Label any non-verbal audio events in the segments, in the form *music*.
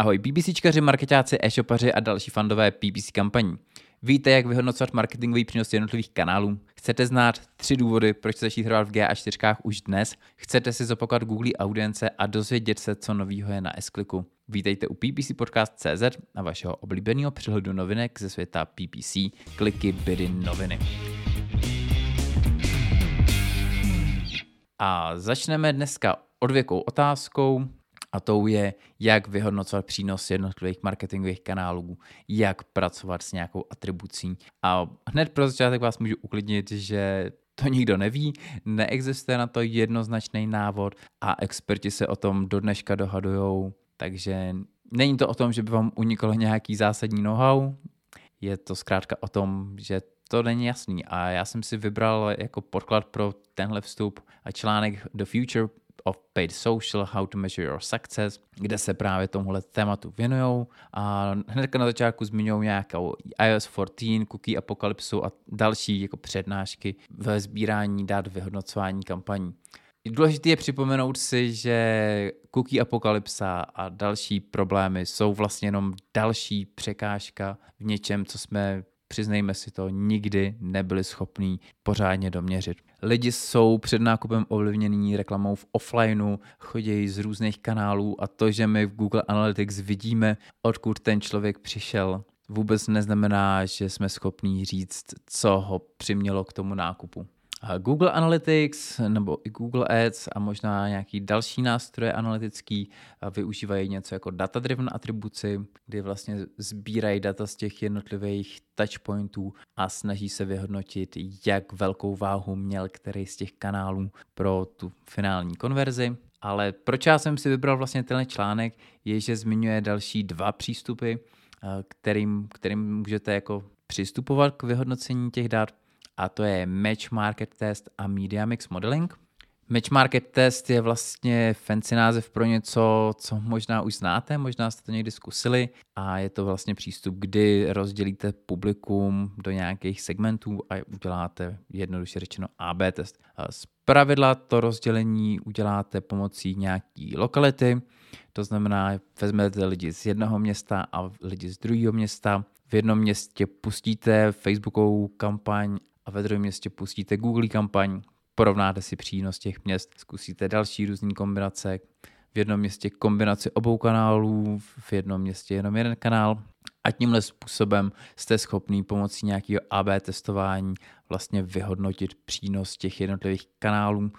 Ahoj PPCčkaři, marketáci, e-shopaři a další fandové PPC kampaní. Víte, jak vyhodnocovat marketingový přínos jednotlivých kanálů? Chcete znát tři důvody, proč se začít hrát v GA4 už dnes? Chcete si zopakovat Google audience a dozvědět se, co novýho je na s Vítejte u PPC Podcast.cz a vašeho oblíbeného přehledu novinek ze světa PPC, kliky, bydy, noviny. A začneme dneska odvěkou otázkou, a tou je, jak vyhodnocovat přínos jednotlivých marketingových kanálů, jak pracovat s nějakou atribucí. A hned pro začátek vás můžu uklidnit, že to nikdo neví, neexistuje na to jednoznačný návod a experti se o tom do dneška dohadujou, takže není to o tom, že by vám uniklo nějaký zásadní know-how, je to zkrátka o tom, že to není jasný a já jsem si vybral jako podklad pro tenhle vstup a článek The Future of Paid Social, How to Measure Your Success, kde se právě tomuhle tématu věnují a hned na začátku zmiňují nějakou iOS 14, cookie apokalypsu a další jako přednášky ve sbírání dát vyhodnocování kampaní. Důležité je připomenout si, že cookie apokalypsa a další problémy jsou vlastně jenom další překážka v něčem, co jsme přiznejme si to, nikdy nebyli schopní pořádně doměřit. Lidi jsou před nákupem ovlivnění reklamou v offlineu, chodí z různých kanálů a to, že my v Google Analytics vidíme, odkud ten člověk přišel, vůbec neznamená, že jsme schopní říct, co ho přimělo k tomu nákupu. Google Analytics nebo i Google Ads a možná nějaký další nástroje analytický využívají něco jako data-driven atribuci, kdy vlastně sbírají data z těch jednotlivých touchpointů a snaží se vyhodnotit, jak velkou váhu měl který z těch kanálů pro tu finální konverzi. Ale proč já jsem si vybral vlastně tenhle článek, je, že zmiňuje další dva přístupy, kterým, kterým můžete jako přistupovat k vyhodnocení těch dat a to je Match Market Test a Media Mix Modeling. Match Market Test je vlastně fancy název pro něco, co možná už znáte, možná jste to někdy zkusili a je to vlastně přístup, kdy rozdělíte publikum do nějakých segmentů a uděláte jednoduše řečeno AB test. Z pravidla to rozdělení uděláte pomocí nějaký lokality, to znamená, vezmete lidi z jednoho města a lidi z druhého města. V jednom městě pustíte Facebookovou kampaň ve druhém městě pustíte Google kampaň, porovnáte si přínos těch měst, zkusíte další různé kombinace, v jednom městě kombinaci obou kanálů, v jednom městě jenom jeden kanál. A tímhle způsobem jste schopný pomocí nějakého AB testování vlastně vyhodnotit přínos těch jednotlivých kanálů,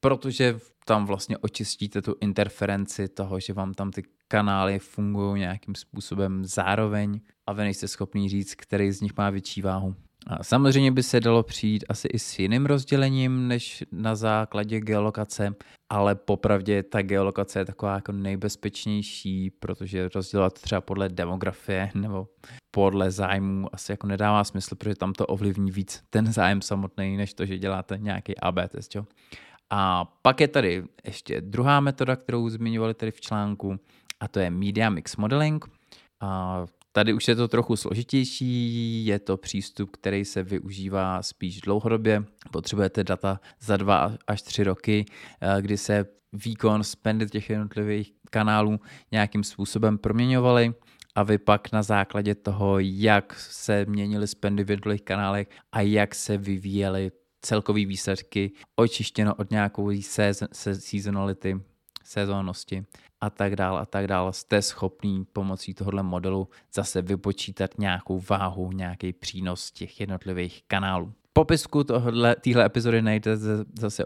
protože tam vlastně očistíte tu interferenci toho, že vám tam ty kanály fungují nějakým způsobem zároveň. A vy nejste schopný říct, který z nich má větší váhu. A samozřejmě by se dalo přijít asi i s jiným rozdělením než na základě geolokace, ale popravdě ta geolokace je taková jako nejbezpečnější, protože rozdělovat třeba podle demografie nebo podle zájmu asi jako nedává smysl, protože tam to ovlivní víc ten zájem samotný, než to, že děláte nějaký AB test. Jo? A pak je tady ještě druhá metoda, kterou zmiňovali tady v článku, a to je Media Mix Modeling. A Tady už je to trochu složitější, je to přístup, který se využívá spíš dlouhodobě. Potřebujete data za dva až tři roky, eh, kdy se výkon spendy těch jednotlivých kanálů nějakým způsobem proměňovaly a vy pak na základě toho, jak se měnily spendy v jednotlivých kanálech a jak se vyvíjely celkové výsledky, očištěno od nějakou seasonality, sezónnosti a tak dál a tak dál, jste schopný pomocí tohohle modelu zase vypočítat nějakou váhu, nějaký přínos těch jednotlivých kanálů. Popisku téhle epizody najdete zase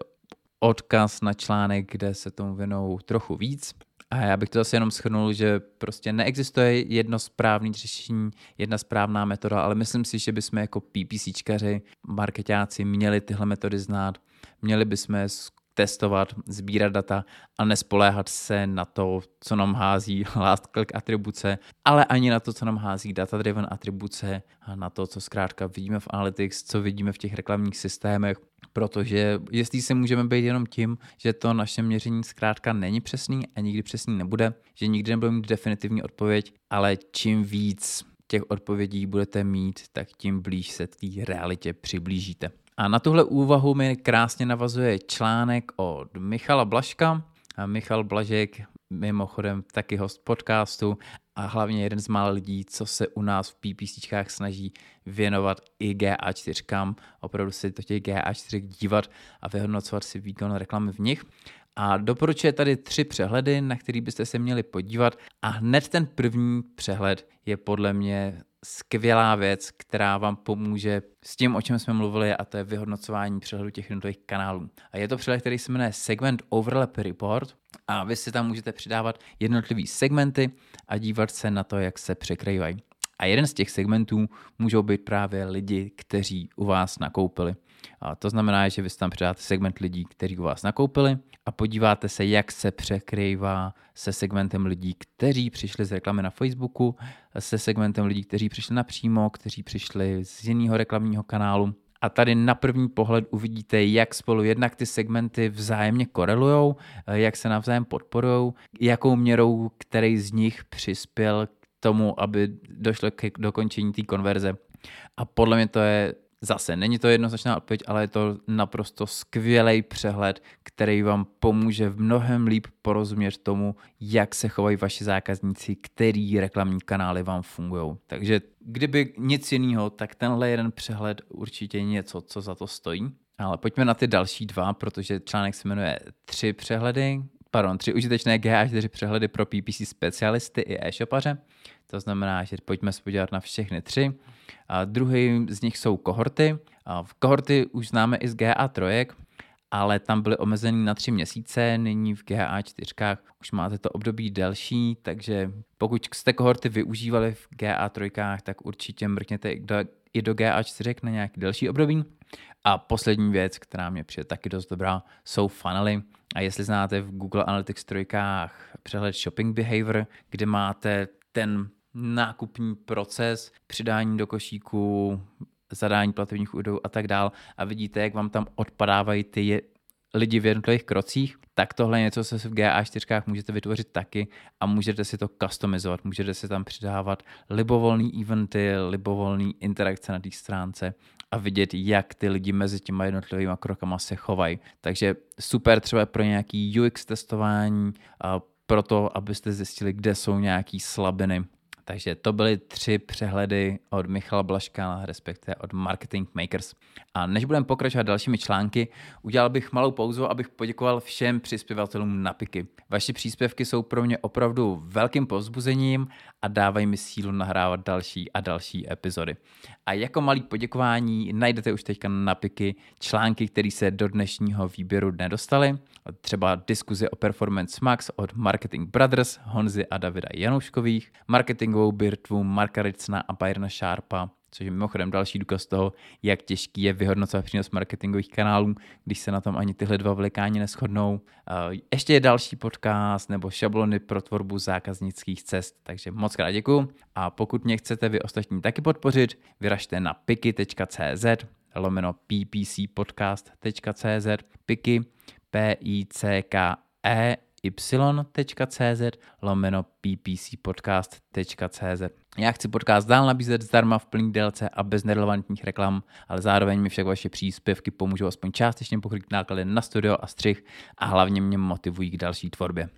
odkaz na článek, kde se tomu věnou trochu víc. A já bych to zase jenom schrnul, že prostě neexistuje jedno správné řešení, jedna správná metoda, ale myslím si, že bychom jako PPCčkaři, marketáci měli tyhle metody znát, měli bychom testovat, sbírat data a nespoléhat se na to, co nám hází *laughs* last click atribuce, ale ani na to, co nám hází data-driven atribuce a na to, co zkrátka vidíme v Analytics, co vidíme v těch reklamních systémech, protože jestli se můžeme být jenom tím, že to naše měření zkrátka není přesný a nikdy přesný nebude, že nikdy nebudeme mít definitivní odpověď, ale čím víc těch odpovědí budete mít, tak tím blíž se té realitě přiblížíte. A na tuhle úvahu mi krásně navazuje článek od Michala Blaška. A Michal Blažek mimochodem taky host podcastu a hlavně jeden z mála lidí, co se u nás v PPCčkách snaží věnovat i GA4, opravdu se do těch GA4 dívat a vyhodnocovat si výkon reklamy v nich. A doporučuje tady tři přehledy, na který byste se měli podívat. A hned ten první přehled je podle mě skvělá věc, která vám pomůže s tím, o čem jsme mluvili, a to je vyhodnocování přehledu těch jednotlivých kanálů. A je to přehled, který se jmenuje Segment Overlap Report a vy si tam můžete přidávat jednotlivé segmenty a dívat se na to, jak se překrývají. A jeden z těch segmentů můžou být právě lidi, kteří u vás nakoupili. A to znamená, že vy tam přidáte segment lidí, kteří u vás nakoupili a podíváte se, jak se překrývá se segmentem lidí, kteří přišli z reklamy na Facebooku, se segmentem lidí, kteří přišli napřímo, kteří přišli z jiného reklamního kanálu. A tady na první pohled uvidíte, jak spolu jednak ty segmenty vzájemně korelují, jak se navzájem podporují, jakou měrou který z nich přispěl k tomu, aby došlo k dokončení té konverze. A podle mě to je Zase, není to jednoznačná odpověď, ale je to naprosto skvělý přehled, který vám pomůže v mnohem líp porozumět tomu, jak se chovají vaši zákazníci, který reklamní kanály vám fungují. Takže kdyby nic jiného, tak tenhle jeden přehled určitě něco, co za to stojí. Ale pojďme na ty další dva, protože článek se jmenuje tři přehledy, pardon, tři užitečné GA4 přehledy pro PPC specialisty i e-shopaře. To znamená, že pojďme se podívat na všechny tři. A druhý z nich jsou kohorty. A v kohorty už známe i z GA3, ale tam byly omezený na tři měsíce, nyní v GA4 už máte to období delší, takže pokud jste kohorty využívali v GA3, tak určitě mrkněte i do GA4 na nějaký delší období. A poslední věc, která mě přijde taky dost dobrá, jsou funnely. A jestli znáte v Google Analytics 3 přehled Shopping Behavior, kde máte ten nákupní proces, přidání do košíku, zadání platebních údajů a tak dál. A vidíte, jak vám tam odpadávají ty lidi v jednotlivých krocích, tak tohle je něco, co se v GA4 můžete vytvořit taky a můžete si to customizovat, můžete si tam přidávat libovolný eventy, libovolný interakce na té stránce a vidět, jak ty lidi mezi těma jednotlivými krokama se chovají. Takže super třeba pro nějaký UX testování, pro to, abyste zjistili, kde jsou nějaké slabiny takže to byly tři přehledy od Michala Blaška, respektive od Marketing Makers. A než budeme pokračovat dalšími články, udělal bych malou pauzu, abych poděkoval všem přispěvatelům na PIKy. Vaše příspěvky jsou pro mě opravdu velkým povzbuzením a dávají mi sílu nahrávat další a další epizody. A jako malý poděkování najdete už teďka na PIKy články, které se do dnešního výběru nedostaly. Třeba diskuze o Performance Max od Marketing Brothers, Honzy a Davida Janouškových, marketingovou birtvu Marka Ricna a Bayerna Sharpa, což je mimochodem další důkaz toho, jak těžký je vyhodnocovat přínos marketingových kanálů, když se na tom ani tyhle dva velikáni neschodnou. Ještě je další podcast nebo šablony pro tvorbu zákaznických cest, takže moc krát děkuju. A pokud mě chcete vy ostatní taky podpořit, vyražte na piky.cz lomeno ppcpodcast.cz piky p i c k e y.cz lomeno ppcpodcast.cz. Já chci podcast dál nabízet zdarma v plný délce a bez nerelevantních reklam, ale zároveň mi však vaše příspěvky pomůžou aspoň částečně pokryt náklady na studio a střih a hlavně mě motivují k další tvorbě.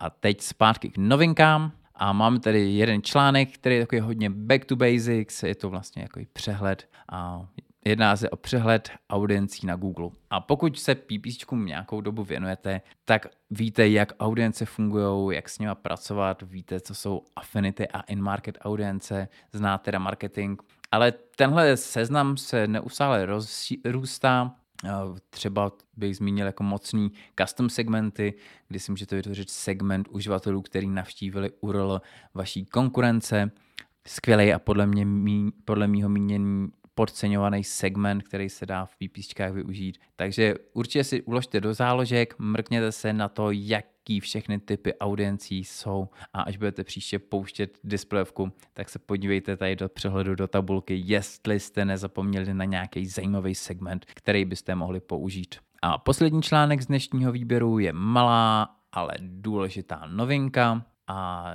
A teď zpátky k novinkám. A máme tady jeden článek, který je takový hodně back to basics, je to vlastně jako přehled a Jedná se o přehled audiencí na Google. A pokud se PPCčkům nějakou dobu věnujete, tak víte, jak audience fungují, jak s nimi pracovat, víte, co jsou affinity a in-market audience, znáte teda marketing. Ale tenhle seznam se neustále rozrůstá, Třeba bych zmínil jako mocný custom segmenty, kdy si můžete vytvořit segment uživatelů, který navštívili URL vaší konkurence. Skvělý a podle mě, podle mýho mínění podceňovaný segment, který se dá v PPčkách využít. Takže určitě si uložte do záložek, mrkněte se na to, jaký všechny typy audiencí jsou a až budete příště pouštět displejovku, tak se podívejte tady do přehledu do tabulky, jestli jste nezapomněli na nějaký zajímavý segment, který byste mohli použít. A poslední článek z dnešního výběru je malá, ale důležitá novinka a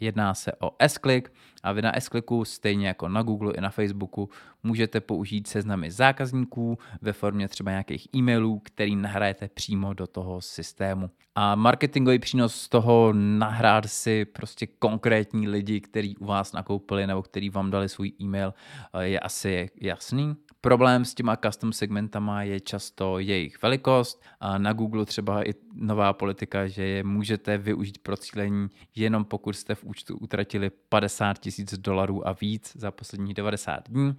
Jedná se o S-Click a vy na S-Clicku, stejně jako na Google i na Facebooku, můžete použít seznamy zákazníků ve formě třeba nějakých e-mailů, který nahrajete přímo do toho systému. A marketingový přínos z toho nahrát si prostě konkrétní lidi, kteří u vás nakoupili nebo kteří vám dali svůj e-mail, je asi jasný. Problém s těma custom segmentama je často jejich velikost. A na Google třeba i nová politika, že je můžete využít pro cílení jenom pokud jste v účtu utratili 50 tisíc dolarů a víc za posledních 90 dní.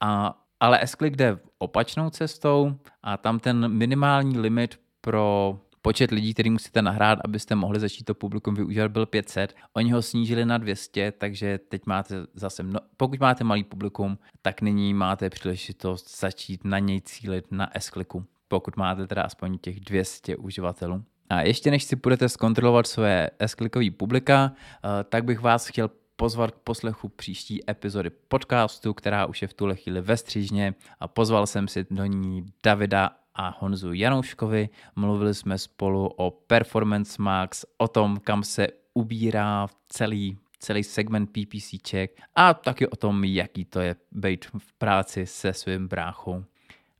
A, ale s jde opačnou cestou a tam ten minimální limit pro počet lidí, který musíte nahrát, abyste mohli začít to publikum využívat, byl 500. Oni ho snížili na 200, takže teď máte zase, mno, pokud máte malý publikum, tak nyní máte příležitost začít na něj cílit na s pokud máte teda aspoň těch 200 uživatelů. A ještě než si budete zkontrolovat své s publika, eh, tak bych vás chtěl pozvat k poslechu příští epizody podcastu, která už je v tuhle chvíli ve střížně a pozval jsem si do ní Davida a Honzu Janouškovi. Mluvili jsme spolu o Performance Max, o tom, kam se ubírá celý celý segment PPCček a taky o tom, jaký to je být v práci se svým bráchou.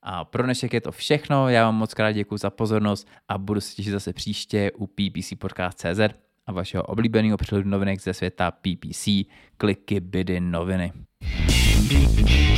A pro dnešek je to všechno, já vám moc krát děkuji za pozornost a budu se těšit zase příště u PPC Podcast.cz a vašeho oblíbeného přehledu novinek ze světa PPC, kliky, bydy, noviny. thank you